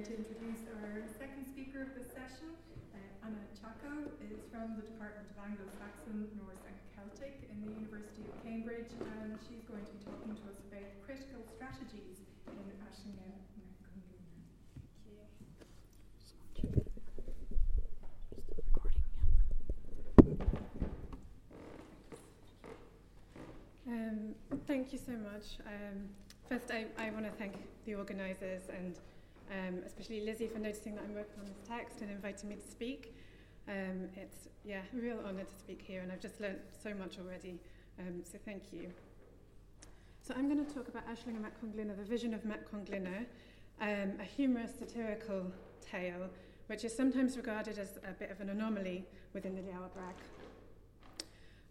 to introduce our second speaker of the session. Uh, Anna Chacko is from the Department of Anglo-Saxon, Norse and Celtic in the University of Cambridge and she's going to be talking to us about critical strategies in Aislinge Um, thank you so much. Um, first, I, I want to thank the organisers and um, especially Lizzie for noticing that I'm working on this text and inviting me to speak. Um, it's yeah, a real honour to speak here, and I've just learnt so much already. Um, so thank you. So I'm going to talk about Aisling Mac Conglinne, the vision of Mac Conglinne, um, a humorous satirical tale, which is sometimes regarded as a bit of an anomaly within the Breac.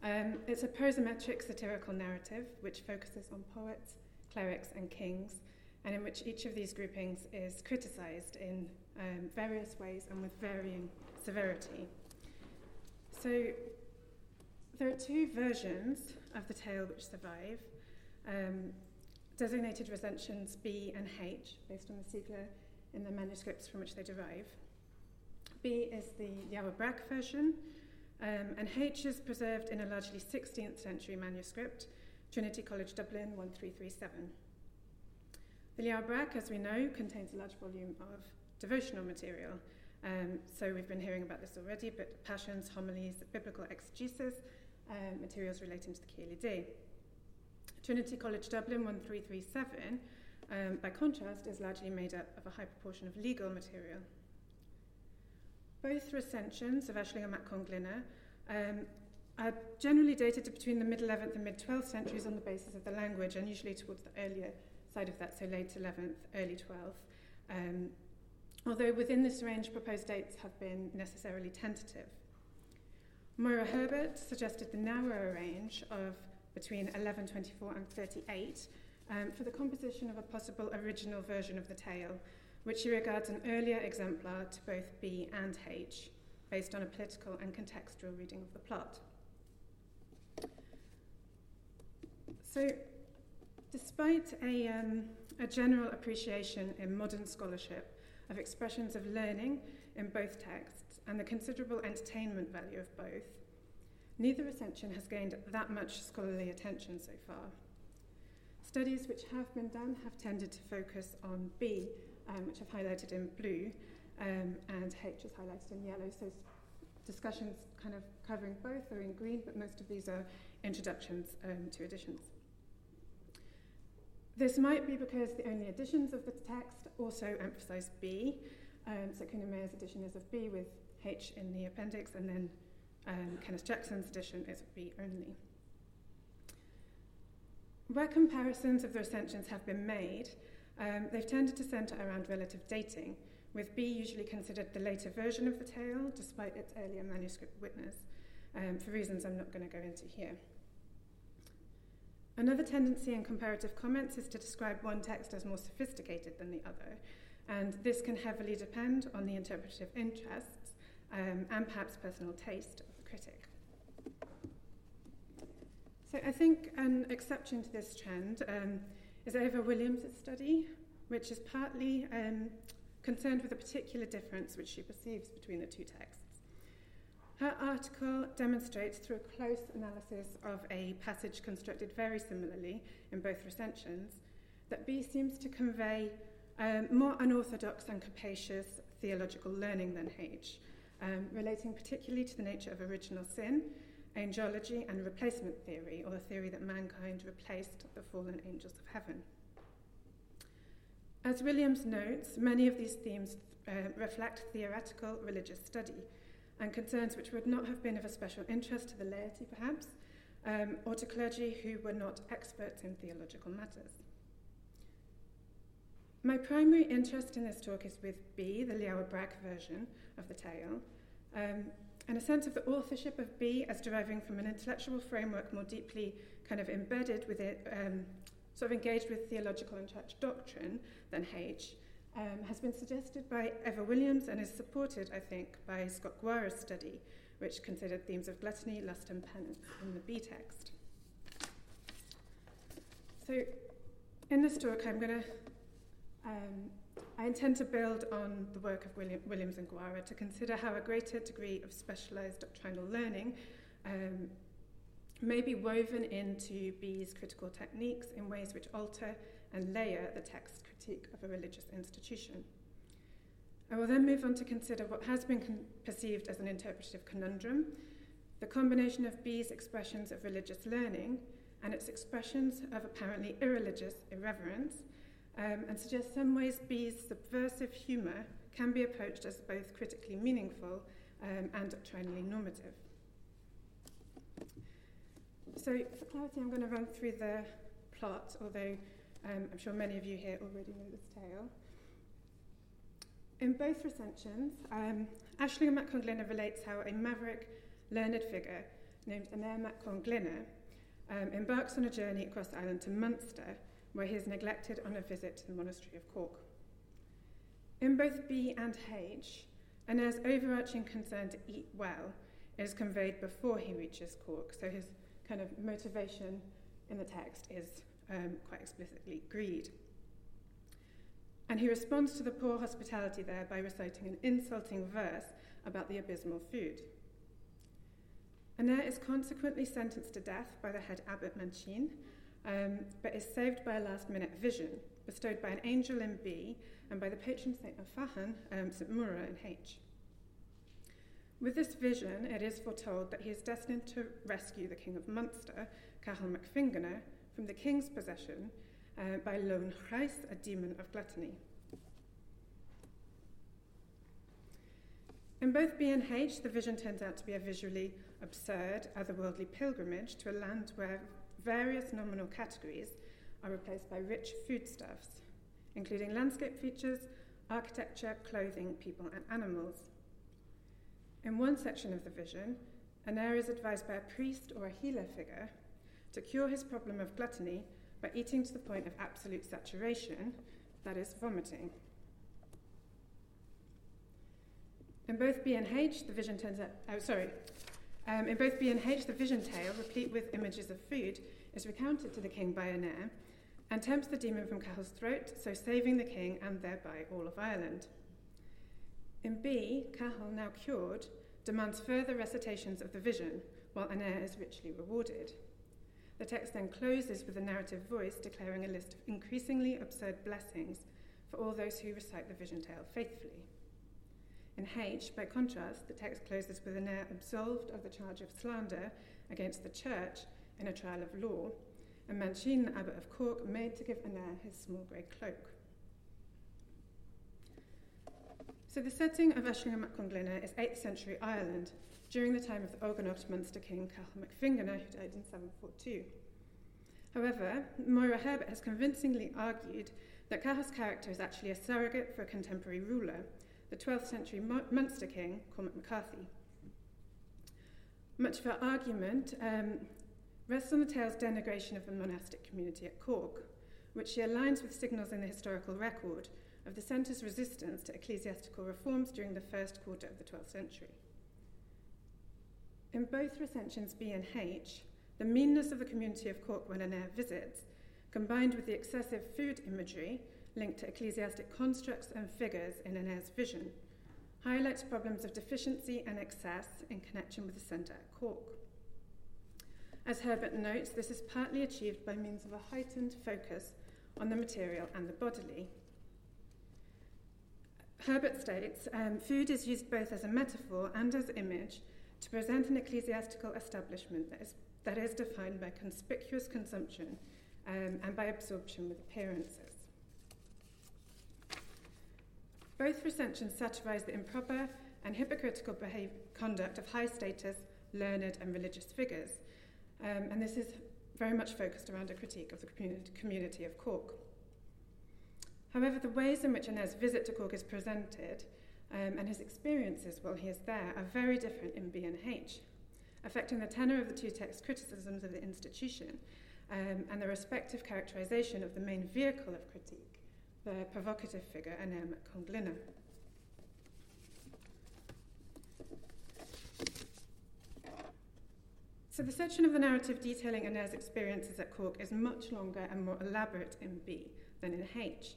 Um, it's a prosometric satirical narrative which focuses on poets, clerics, and kings, and in which each of these groupings is criticized in um, various ways and with varying severity. So there are two versions of the tale which survive, um, designated recensions B and H, based on the sigla in the manuscripts from which they derive. B is the Leabhar Breac version, um, and H is preserved in a largely 16th century manuscript, Trinity College Dublin 1337. The Leabhar Breac, as we know, contains a large volume of devotional material. Um, so we've been hearing about this already, but passions, homilies, biblical exegesis, um, materials relating to the Dé. Trinity College Dublin 1337, um, by contrast, is largely made up of a high proportion of legal material. Both recensions of Aisling Mac Conglinne um, are generally dated to between the mid 11th and mid 12th centuries on the basis of the language, and usually towards the earlier side of that, so late 11th, early 12th. Um, although within this range, proposed dates have been necessarily tentative. Máire Herbert suggested the narrower range of between 1124 and 38 um, for the composition of a possible original version of the tale, which she regards an earlier exemplar to both B and H, based on a political and contextual reading of the plot. So, despite a, um, a general appreciation in modern scholarship of expressions of learning in both texts and the considerable entertainment value of both, neither recension has gained that much scholarly attention so far. Studies which have been done have tended to focus on B um, which I've highlighted in blue, um, and H is highlighted in yellow. So discussions kind of covering both are in green, but most of these are introductions um, to editions. This might be because the only editions of the text also emphasize B. Um, so Kuno Meyer's edition is of B with H in the appendix, and then um, Kenneth Jackson's edition is of B only. Where comparisons of the recensions have been made, um, they've tended to centre around relative dating, with B usually considered the later version of the tale, despite its earlier manuscript witness, um, for reasons I'm not going to go into here. Another tendency in comparative comments is to describe one text as more sophisticated than the other, and this can heavily depend on the interpretive interests um, and perhaps personal taste of the critic. So I think an exception to this trend um, is Eva Williams' study, which is partly um, concerned with a particular difference which she perceives between the two texts. Her article demonstrates through a close analysis of a passage constructed very similarly in both recensions that B seems to convey um, more unorthodox and capacious theological learning than H, um, relating particularly to the nature of original sin, angelology, and replacement theory, or the theory that mankind replaced the fallen angels of heaven. As Williams notes, many of these themes uh, reflect theoretical religious study and concerns which would not have been of a special interest to the laity, perhaps, um, or to clergy who were not experts in theological matters. My primary interest in this talk is with B, the Leabhar Breac version of the tale, um, and a sense of the authorship of B as deriving from an intellectual framework more deeply kind of embedded with it, um, sort of engaged with theological and church doctrine than H, um, has been suggested by Eva Williams and is supported, I think, by Scott Gwara's study, which considered themes of gluttony, lust, and penance in the B text. So, in this talk, I'm going to um, I intend to build on the work of William, Williams and Guara to consider how a greater degree of specialised doctrinal learning um, may be woven into B's critical techniques in ways which alter and layer the text critique of a religious institution. I will then move on to consider what has been con- perceived as an interpretative conundrum, the combination of B's expressions of religious learning and its expressions of apparently irreligious irreverence, um, and suggest some ways B's subversive humour can be approached as both critically meaningful um, and doctrinally normative. So, for clarity, I'm going to run through the plot, although um, I'm sure many of you here already know this tale. In both recensions, um, Aisling mac Conglinne relates how a maverick, learned figure named Aner mac Conglinne um, embarks on a journey across Ireland to Munster, where he is neglected on a visit to the monastery of Cork. In both B and H, Aner's overarching concern to eat well is conveyed before he reaches Cork, so his kind of motivation in the text is um, quite explicitly greed. And he responds to the poor hospitality there by reciting an insulting verse about the abysmal food. Aner is consequently sentenced to death by the head abbot Manchin, um, but is saved by a last minute vision bestowed by an angel in B and by the patron saint of Fahan, um, St. Mura in H. With this vision, it is foretold that he is destined to rescue the King of Munster, Cathal MacFinguine, from the king's possession uh, by Lone Chreis, a demon of gluttony. In both B and H, the vision turns out to be a visually absurd, otherworldly pilgrimage to a land where various nominal categories are replaced by rich foodstuffs, including landscape features, architecture, clothing, people, and animals. In one section of the vision, Aner is advised by a priest or a healer figure to cure his problem of gluttony by eating to the point of absolute saturation, that is, vomiting. In both B and H, the vision turns out, oh, sorry. Um, in both B and H, the vision tale, replete with images of food, is recounted to the king by Aner and tempts the demon from Cathal's throat, so saving the king and thereby all of Ireland. In B, Cahill, now cured, demands further recitations of the vision, while Aner is richly rewarded. The text then closes with a narrative voice declaring a list of increasingly absurd blessings for all those who recite the vision tale faithfully. In H, by contrast, the text closes with Aner absolved of the charge of slander against the church in a trial of law, and Manchin, abbot of Cork, made to give Aner his small grey cloak. So the setting of mac Conglinne is 8th century Ireland, during the time of the Eóganacht Munster king Cathal MacFinguine, who died in 742. However, Máire Herbert has convincingly argued that Cathal's character is actually a surrogate for a contemporary ruler, the 12th century Munster king, Cormac McCarthy. Much of her argument um, rests on the tale's denigration of the monastic community at Cork, which she aligns with signals in the historical record of the centre's resistance to ecclesiastical reforms during the first quarter of the 12th century. In both recensions B and H, the meanness of the community of Cork when Aner visits, combined with the excessive food imagery linked to ecclesiastic constructs and figures in Aner's vision, highlights problems of deficiency and excess in connection with the centre at Cork. As Herbert notes, this is partly achieved by means of a heightened focus on the material and the bodily. Herbert states um, food is used both as a metaphor and as image to present an ecclesiastical establishment that is, that is defined by conspicuous consumption um, and by absorption with appearances. Both recensions satirise the improper and hypocritical conduct of high status, learned, and religious figures, um, and this is very much focused around a critique of the community, of Cork. However, the ways in which Aner's visit to Cork is presented um, and his experiences while he is there are very different in B and H, affecting the tenor of the two text criticisms of the institution um, and the respective characterization of the main vehicle of critique, the provocative figure Aner Conglinne. So the section of the narrative detailing Aner's experiences at Cork is much longer and more elaborate in B than in H,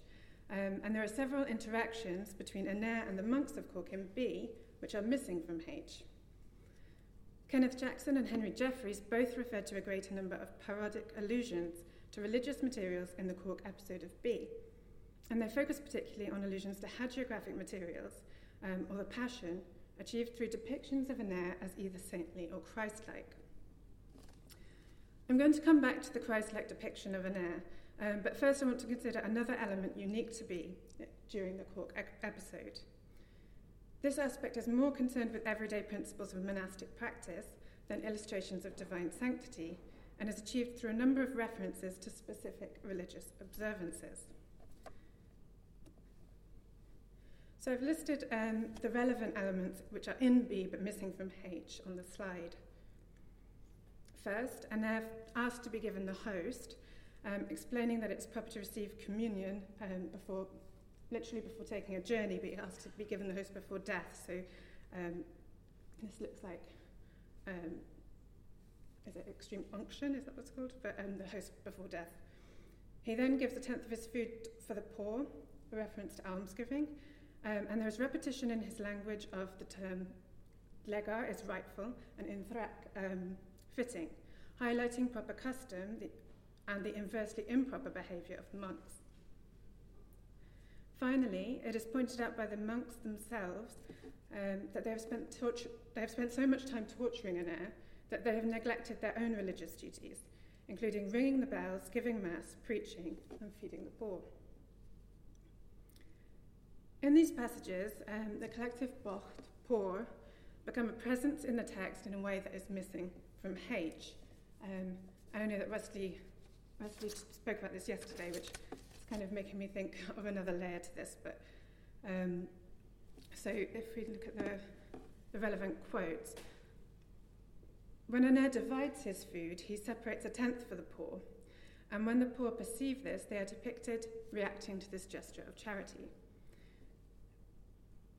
Um, and there are several interactions between Aner and the monks of Cork in B, which are missing from H. Kenneth Jackson and Henry Jeffreys both referred to a greater number of parodic allusions to religious materials in the Cork episode of B. And they focus particularly on allusions to hagiographic materials um, or the Passion, achieved through depictions of Aner as either saintly or Christ like. I'm going to come back to the Christ like depiction of Aner, um, but first I want to consider another element unique to B during the Cork e- episode. This aspect is more concerned with everyday principles of monastic practice than illustrations of divine sanctity and is achieved through a number of references to specific religious observances. So I've listed um, the relevant elements which are in B but missing from H on the slide. First, and they're asked to be given the host, um, explaining that it's proper to receive communion um, before, literally before taking a journey, but you're asked to be given the host before death. So um, this looks like, um, is it extreme unction? Is that what's called? But um, the host before death. He then gives a tenth of his food for the poor, a reference to almsgiving. Um, and there's repetition in his language of the term legar is rightful and inthrak um, fitting, highlighting proper custom the, and the inversely improper behaviour of the monks. Finally, it is pointed out by the monks themselves um, that they have, spent torture, they have spent so much time torturing Aner that they have neglected their own religious duties, including ringing the bells, giving mass, preaching, and feeding the poor. In these passages, um, the collective bocht, poor, become a presence in the text in a way that is missing from H. Um, know that Rusty, Rusty spoke about this yesterday, which is kind of making me think of another layer to this. But um, so if we look at the, the relevant quotes, when Aner divides his food, he separates a tenth for the poor. And when the poor perceive this, they are depicted reacting to this gesture of charity.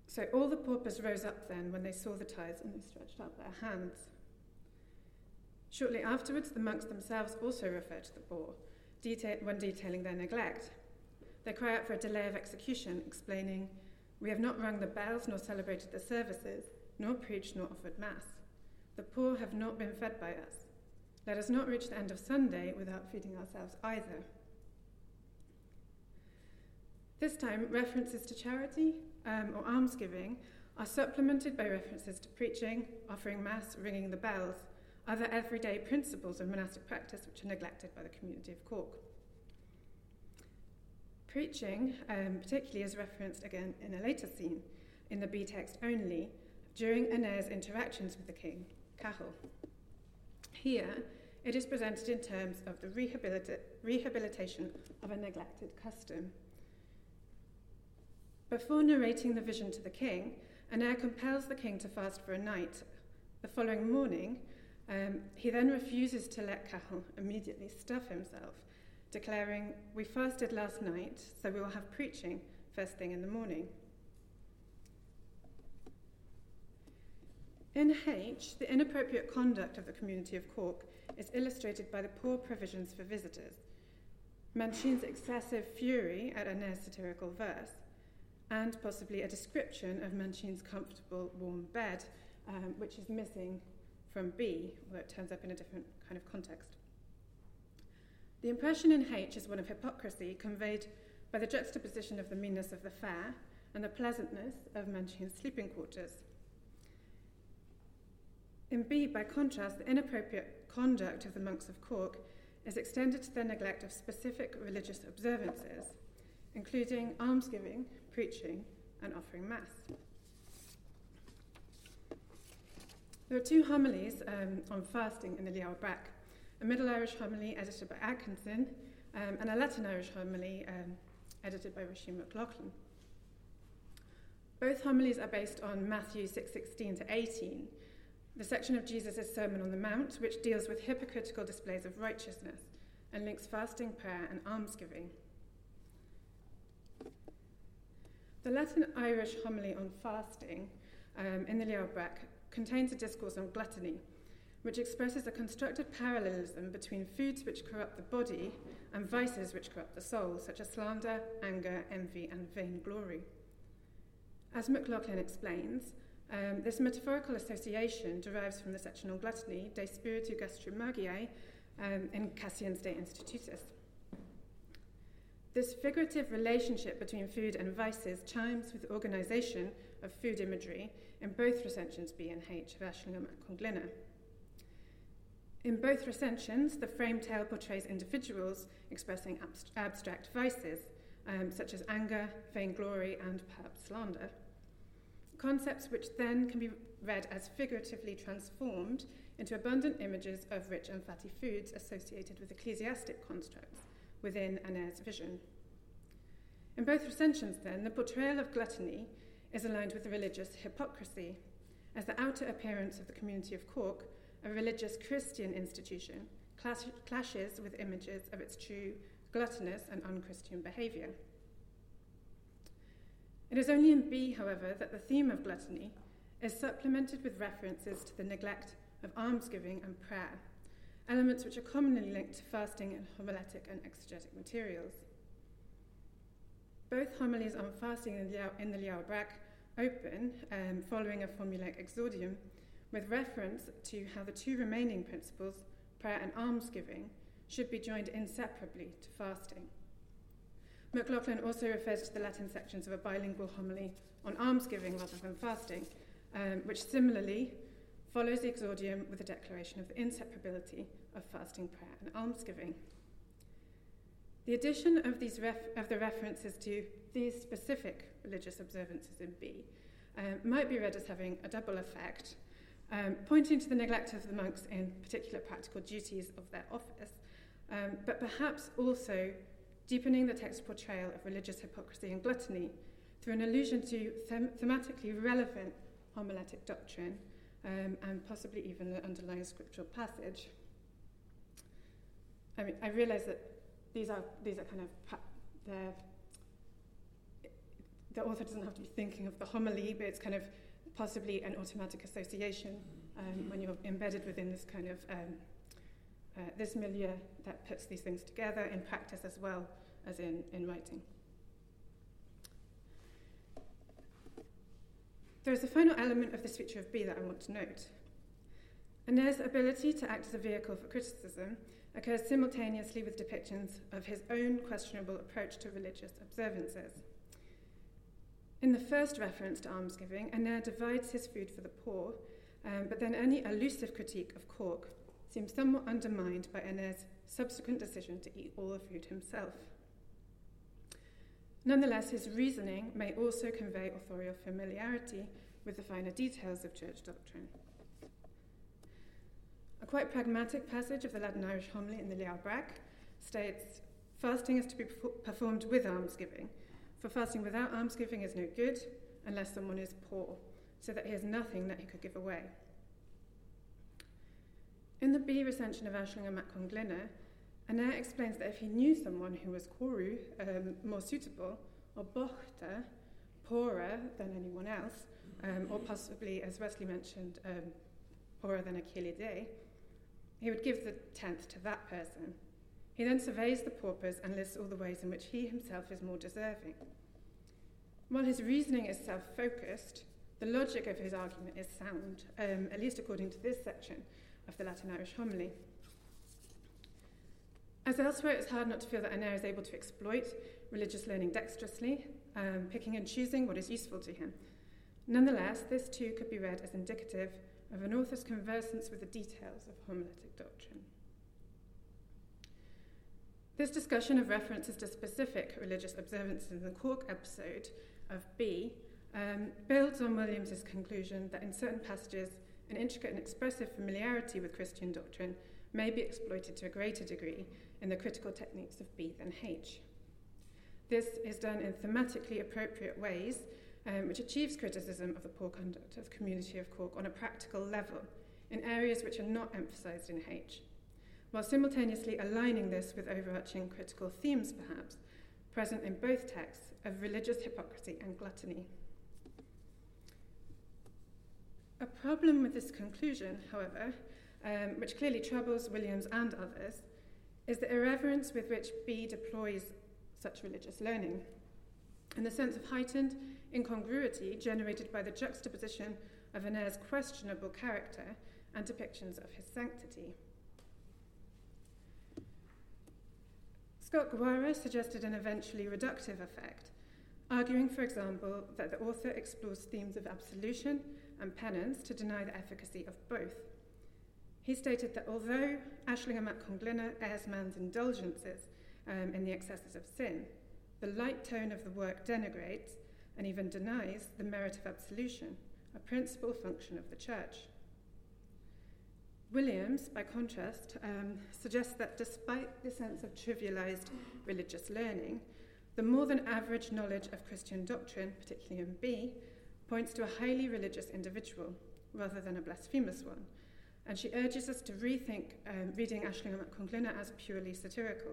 So all the paupers rose up then when they saw the tithes and they stretched out their hands. Shortly afterwards, the monks themselves also refer to the poor detail- when detailing their neglect. They cry out for a delay of execution, explaining, We have not rung the bells, nor celebrated the services, nor preached, nor offered Mass. The poor have not been fed by us. Let us not reach the end of Sunday without feeding ourselves either. This time, references to charity um, or almsgiving are supplemented by references to preaching, offering Mass, ringing the bells, other everyday principles of monastic practice which are neglected by the community of Cork. Preaching, um, particularly, is referenced again in a later scene, in the B text only, during Aner's interactions with the king, Cathal. Here, it is presented in terms of the rehabilita- rehabilitation of a neglected custom. Before narrating the vision to the king, Aner compels the king to fast for a night. The following morning, um, he then refuses to let Cathal immediately stuff himself, declaring, We fasted last night, so we will have preaching first thing in the morning. In H, the inappropriate conduct of the community of Cork is illustrated by the poor provisions for visitors, Manchin's excessive fury at Aner's satirical verse, and possibly a description of Manchin's comfortable warm bed, um, which is missing from B, although it turns up in a different kind of context. The impression in H is one of hypocrisy conveyed by the juxtaposition of the meanness of the fare and the pleasantness of Manchin's sleeping quarters. In B, by contrast, the inappropriate conduct of the monks of Cork is extended to their neglect of specific religious observances, including almsgiving, preaching, and offering Mass. There are two homilies um, on fasting in the Leabhar Breac a Middle Irish homily edited by Atkinson, um, and a Latin Irish homily um, edited by Roisin McLaughlin. Both homilies are based on Matthew 6:16 to 18, the section of Jesus' Sermon on the Mount, which deals with hypocritical displays of righteousness and links fasting, prayer, and almsgiving. The Latin Irish homily on fasting um, in the Leabhar Breac contains a discourse on gluttony, which expresses a constructed parallelism between foods which corrupt the body and vices which corrupt the soul, such as slander, anger, envy, and vainglory. As McLaughlin explains, um, this metaphorical association derives from the section on gluttony, De Spiritu Gastrimargiae, um, in Cassian's De Institutis. This figurative relationship between food and vices chimes with the organisation of food imagery in both recensions B and H of Aislinge Meic Conglinne. In both recensions, the frame tale portrays individuals expressing abst- abstract vices, um, such as anger, vainglory, and perhaps slander. Concepts which then can be read as figuratively transformed into abundant images of rich and fatty foods associated with ecclesiastic constructs within Aner's vision. In both recensions, then, the portrayal of gluttony is aligned with religious hypocrisy, as the outer appearance of the community of Cork, a religious Christian institution, clash- clashes with images of its true gluttonous and unchristian behaviour. It is only in B, however, that the theme of gluttony is supplemented with references to the neglect of almsgiving and prayer, elements which are commonly linked to fasting and homiletic and exegetic materials. Both homilies on fasting in the, in the Leabhar Breac open, um, following a formulaic exordium, with reference to how the two remaining principles, prayer and almsgiving, should be joined inseparably to fasting. McLaughlin also refers to the Latin sections of a bilingual homily on almsgiving rather than fasting, um, which similarly follows the exordium with a declaration of the inseparability of fasting, prayer, and almsgiving. The addition of, these ref- of the references to these specific religious observances in B um, might be read as having a double effect, um, pointing to the neglect of the monks in particular practical duties of their office, um, but perhaps also deepening the text's portrayal of religious hypocrisy and gluttony through an allusion to them- thematically relevant homiletic doctrine um, and possibly even the underlying scriptural passage. I mean, I realise that these are these are kind of they're the author doesn't have to be thinking of the homily, but it's kind of possibly an automatic association um, when you're embedded within this kind of um, uh, this milieu that puts these things together in practice as well as in, in writing. There is a final element of this feature of B that I want to note. Aner's ability to act as a vehicle for criticism occurs simultaneously with depictions of his own questionable approach to religious observances. In the first reference to almsgiving, Aner divides his food for the poor, um, but then any elusive critique of Cork seems somewhat undermined by Aner's subsequent decision to eat all the food himself. Nonetheless, his reasoning may also convey authorial familiarity with the finer details of church doctrine. A quite pragmatic passage of the Latin Irish homily in the Leabhar Breac states fasting is to be performed with almsgiving for fasting without almsgiving is no good unless someone is poor, so that he has nothing that he could give away. In the B recension of Aislinge Meic Conglinne, Aner explains that if he knew someone who was koru, um, more suitable, or bochter, poorer than anyone else, um, or possibly, as Wesley mentioned, um, poorer than a kilide, he would give the tenth to that person. He then surveys the paupers and lists all the ways in which he himself is more deserving. While his reasoning is self focused, the logic of his argument is sound, um, at least according to this section of the Latin Irish homily. As elsewhere, it's hard not to feel that Aner is able to exploit religious learning dexterously, um, picking and choosing what is useful to him. Nonetheless, this too could be read as indicative of an author's conversance with the details of homiletic doctrine. This discussion of references to specific religious observances in the Cork episode of B um, builds on Williams's conclusion that in certain passages, an intricate and expressive familiarity with Christian doctrine may be exploited to a greater degree in the critical techniques of B than H. This is done in thematically appropriate ways, um, which achieves criticism of the poor conduct of the community of Cork on a practical level in areas which are not emphasised in H, while simultaneously aligning this with overarching critical themes, perhaps, present in both texts of religious hypocrisy and gluttony. A problem with this conclusion, however, um, which clearly troubles Williams and others, is the irreverence with which B deploys such religious learning, and the sense of heightened incongruity generated by the juxtaposition of Aner's questionable character and depictions of his sanctity. Scott Gwara suggested an eventually reductive effect, arguing, for example, that the author explores themes of absolution and penance to deny the efficacy of both. He stated that although Aislinge Meic Conglinne airs man's indulgences um, in the excesses of sin, the light tone of the work denigrates and even denies the merit of absolution, a principal function of the Church. Williams, by contrast, um, suggests that despite the sense of trivialized religious learning, the more than average knowledge of Christian doctrine, particularly in B, points to a highly religious individual rather than a blasphemous one, and she urges us to rethink um, reading at Conglinne as purely satirical.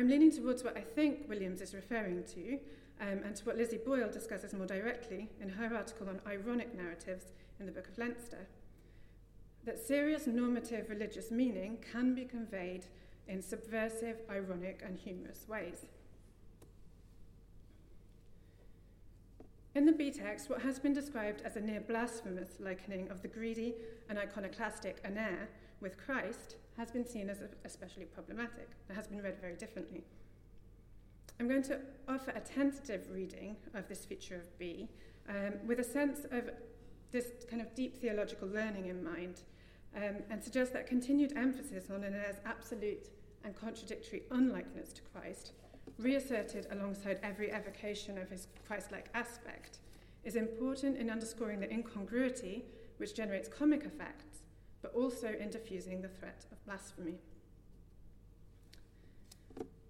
I'm leaning towards what I think Williams is referring to, um, and to what Lizzie Boyle discusses more directly in her article on ironic narratives in the Book of Leinster that serious normative religious meaning can be conveyed in subversive, ironic, and humorous ways. In the B text, what has been described as a near blasphemous likening of the greedy and iconoclastic Aner with Christ has been seen as especially problematic. It has been read very differently. I'm going to offer a tentative reading of this feature of B um, with a sense of this kind of deep theological learning in mind um, and suggest that continued emphasis on Aner's absolute and contradictory unlikeness to Christ, reasserted alongside every evocation of his Christ like aspect, is important in underscoring the incongruity which generates comic effects, but also in diffusing the threat of blasphemy.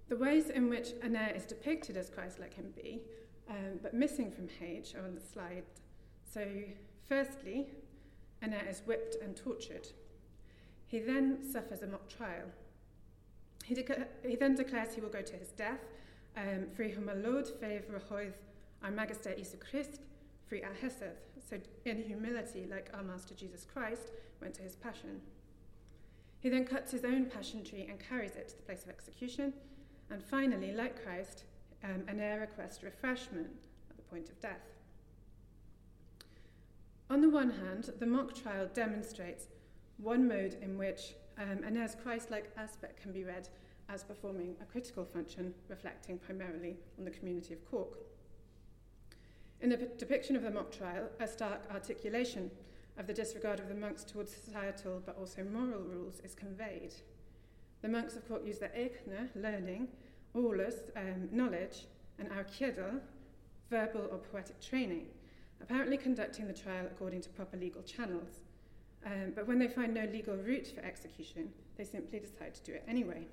The ways in which Aner is depicted as Christ like him be, um, but missing from H, are on the slide. So, firstly, Aner is whipped and tortured. He then suffers a mock trial. He, de- he then declares he will go to his death, um, free Lord fave rehoith our Magister Isu Christ, free Hesed. So, in humility, like our Master Jesus Christ went to his passion. He then cuts his own passion tree and carries it to the place of execution. And finally, like Christ, um, Aner requests refreshment at the point of death. On the one hand, the mock trial demonstrates one mode in which um, Aner's Christ like aspect can be read as performing a critical function, reflecting primarily on the community of Cork. In the depiction of the mock trial, a stark articulation of the disregard of the monks towards societal but also moral rules is conveyed. The monks of Cork use their eikne, learning, aulus, um, knowledge, and arkiedel, verbal or poetic training, apparently conducting the trial according to proper legal channels. Um, but when they find no legal route for execution, they simply decide to do it anyway.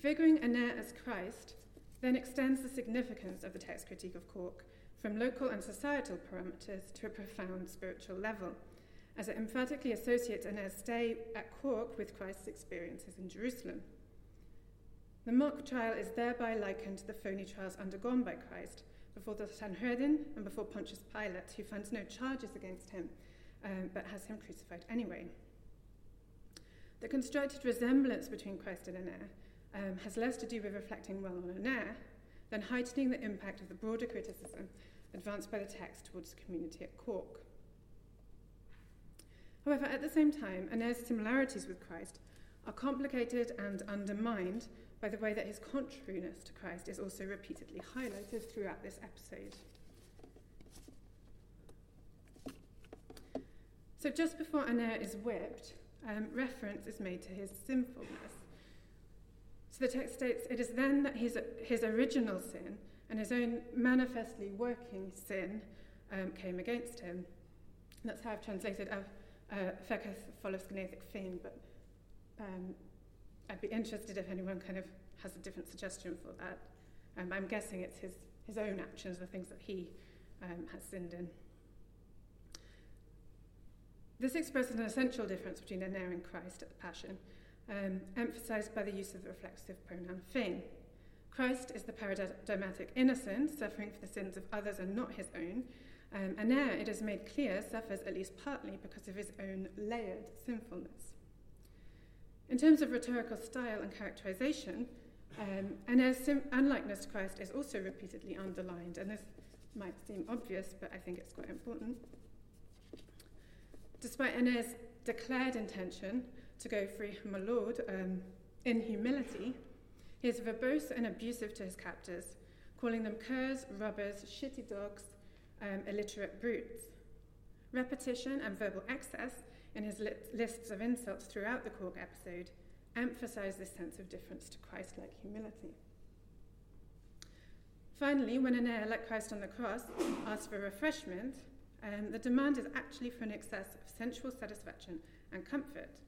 Figuring Aner as Christ then extends the significance of the text critique of Cork from local and societal parameters to a profound spiritual level, as it emphatically associates Aner's stay at Cork with Christ's experiences in Jerusalem. The mock trial is thereby likened to the phony trials undergone by Christ before the Sanhedrin and before Pontius Pilate, who finds no charges against him um, but has him crucified anyway. The constructed resemblance between Christ and Aner um, has less to do with reflecting well on Aner than heightening the impact of the broader criticism advanced by the text towards the community at Cork. However, at the same time, Aner's similarities with Christ are complicated and undermined by the way that his contrariness to Christ is also repeatedly highlighted throughout this episode. So just before Aner is whipped, um, reference is made to his sinfulness. So the text states, It is then that his, his original sin and his own manifestly working sin um, came against him. And that's how I've translated of Feketh follows Gneithic Fin, but um, I'd be interested if anyone kind of has a different suggestion for that. Um, I'm guessing it's his, his own actions, the things that he um, has sinned in. This expresses an essential difference between Aner and Christ at the Passion, um, emphasized by the use of the reflexive pronoun fin. Christ is the paradigmatic innocent, suffering for the sins of others and not his own, Um, Aner, it is made clear, suffers at least partly because of his own layered sinfulness. In terms of rhetorical style and characterization, um, Aner's sim- unlikeness to Christ is also repeatedly underlined, and this might seem obvious, but I think it's quite important. Despite Aner's declared intention to go free my Lord um, in humility, he is verbose and abusive to his captors, calling them curs, robbers, shitty dogs, um, illiterate brutes. Repetition and verbal excess in his li- lists of insults throughout the Cork episode emphasize this sense of difference to Christ like humility. Finally, when Aner, like Christ on the cross, asks for refreshment, um, the demand is actually for an excess of sensual satisfaction and comfort,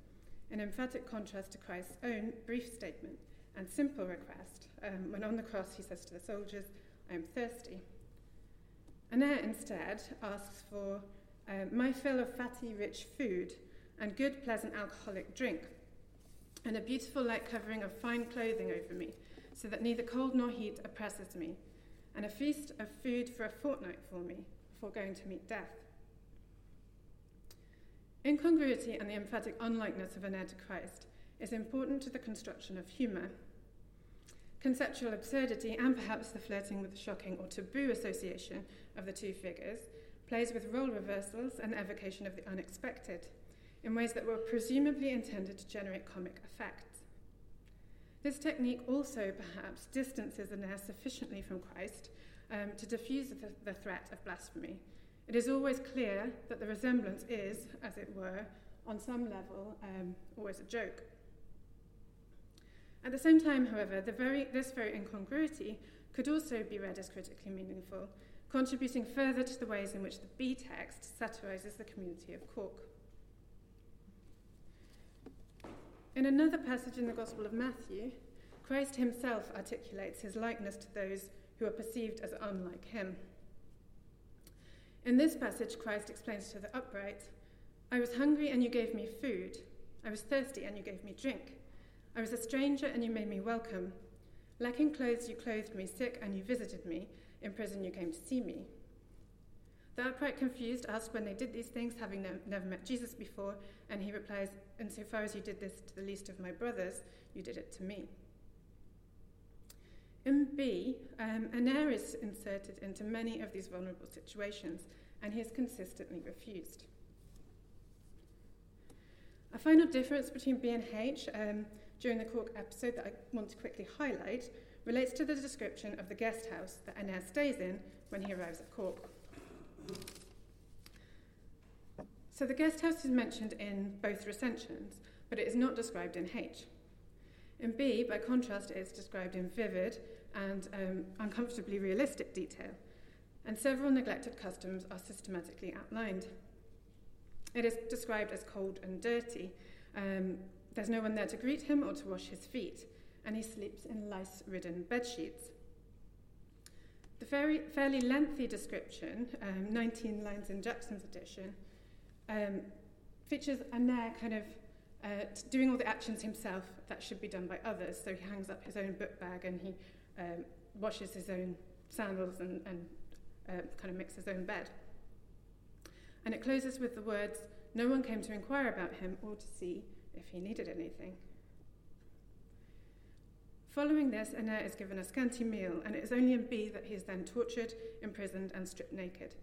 in emphatic contrast to Christ's own brief statement and simple request um, when on the cross he says to the soldiers, I am thirsty. Aner instead asks for um, my fill of fatty, rich food and good, pleasant alcoholic drink, and a beautiful light covering of fine clothing over me, so that neither cold nor heat oppresses me, and a feast of food for a fortnight for me, before going to meet death. Incongruity and the emphatic unlikeness of Aner to Christ is important to the construction of humour. Conceptual absurdity, and perhaps the flirting with the shocking or taboo association of the two figures, plays with role reversals and evocation of the unexpected in ways that were presumably intended to generate comic effect. This technique also perhaps distances Aner sufficiently from Christ um, to diffuse the, the threat of blasphemy. It is always clear that the resemblance is, as it were, on some level, um, always a joke. At the same time, however, very, this very incongruity could also be read as critically meaningful, contributing further to the ways in which the B text satirizes the community of Cork. In another passage in the Gospel of Matthew, Christ himself articulates his likeness to those who are perceived as unlike him. In this passage, Christ explains to the upright, I was hungry and you gave me food. I was thirsty and you gave me drink. I was a stranger and you made me welcome. Lacking clothes, you clothed me. Sick and you visited me. In prison, you came to see me. The upright, confused, ask when they did these things, having ne- never met Jesus before, and he replies, Insofar as you did this to the least of my brothers, you did it to me. In B, um, Aner is inserted into many of these vulnerable situations, and he is consistently refused. A final difference between B and H um, during the Cork episode that I want to quickly highlight relates to the description of the guest house that Aner stays in when he arrives at Cork. So the guest house is mentioned in both recensions, but it is not described in H. In B, by contrast, it is described in vivid and um, uncomfortably realistic detail, and several neglected customs are systematically outlined. It is described as cold and dirty. Um, there's no one there to greet him or to wash his feet, and he sleeps in lice ridden bed sheets. The very, fairly lengthy description, um, 19 lines in Jackson's edition, um, features Aner kind of uh, doing all the actions himself that should be done by others. So he hangs up his own book bag and he um, washes his own sandals and, and uh, kind of makes his own bed. And it closes with the words, No one came to inquire about him or to see if he needed anything. Following this, Aner is given a scanty meal, and it is only in B that he is then tortured, imprisoned, and stripped naked.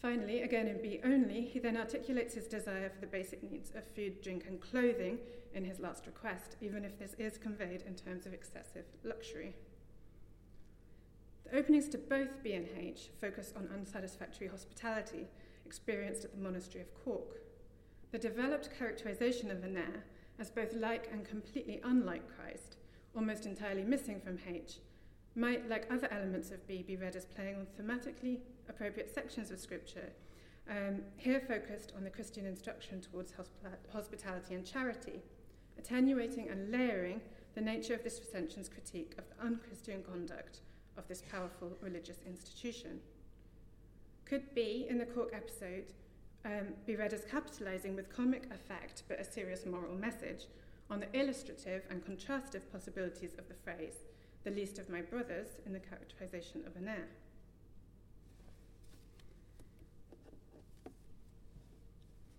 Finally, again in B only, he then articulates his desire for the basic needs of food, drink, and clothing in his last request, even if this is conveyed in terms of excessive luxury. The openings to both B and H focus on unsatisfactory hospitality experienced at the monastery of Cork. The developed characterization of Aner as both like and completely unlike Christ, almost entirely missing from H, might, like other elements of B, be read as playing on thematically appropriate sections of Scripture, um, here focused on the Christian instruction towards hosp- hospitality and charity, attenuating and layering the nature of this recension's critique of the unchristian conduct of this powerful religious institution. Could be, in the Cork episode, um, be read as capitalizing with comic effect but a serious moral message on the illustrative and contrastive possibilities of the phrase, the least of my brothers, in the characterization of Aner.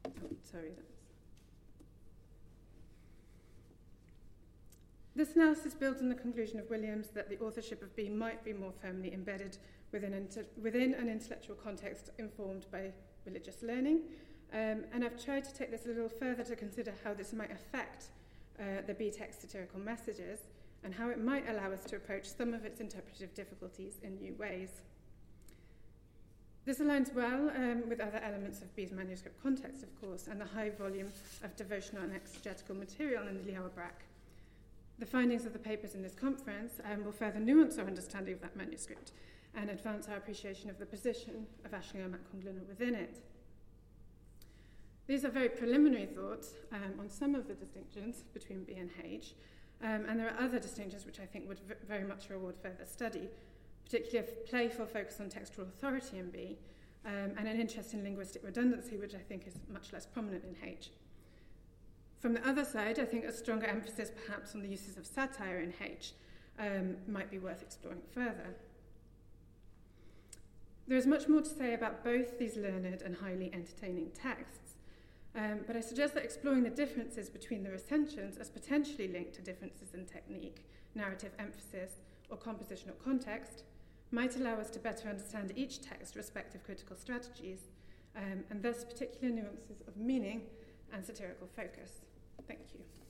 Oh, sorry, that's. This analysis builds on the conclusion of Williams that the authorship of B might be more firmly embedded within, inter- within an intellectual context informed by religious learning. Um, and I've tried to take this a little further to consider how this might affect uh, the B text satirical messages and how it might allow us to approach some of its interpretive difficulties in new ways. This aligns well um, with other elements of B's manuscript context, of course, and the high volume of devotional and exegetical material in the Leabhar Breac. The findings of the papers in this conference um, will further nuance our understanding of that manuscript and advance our appreciation of the position of Aisling mac Conglinne within it. These are very preliminary thoughts um, on some of the distinctions between B and H, um, and there are other distinctions which I think would v- very much reward further study, particularly a playful focus on textual authority in B, um, and an interest in linguistic redundancy, which I think is much less prominent in H. From the other side, I think a stronger emphasis perhaps on the uses of satire in H um, might be worth exploring further. There is much more to say about both these learned and highly entertaining texts, um, but I suggest that exploring the differences between the recensions as potentially linked to differences in technique, narrative emphasis, or compositional context might allow us to better understand each text's respective critical strategies um, and thus particular nuances of meaning and satirical focus. Thank you.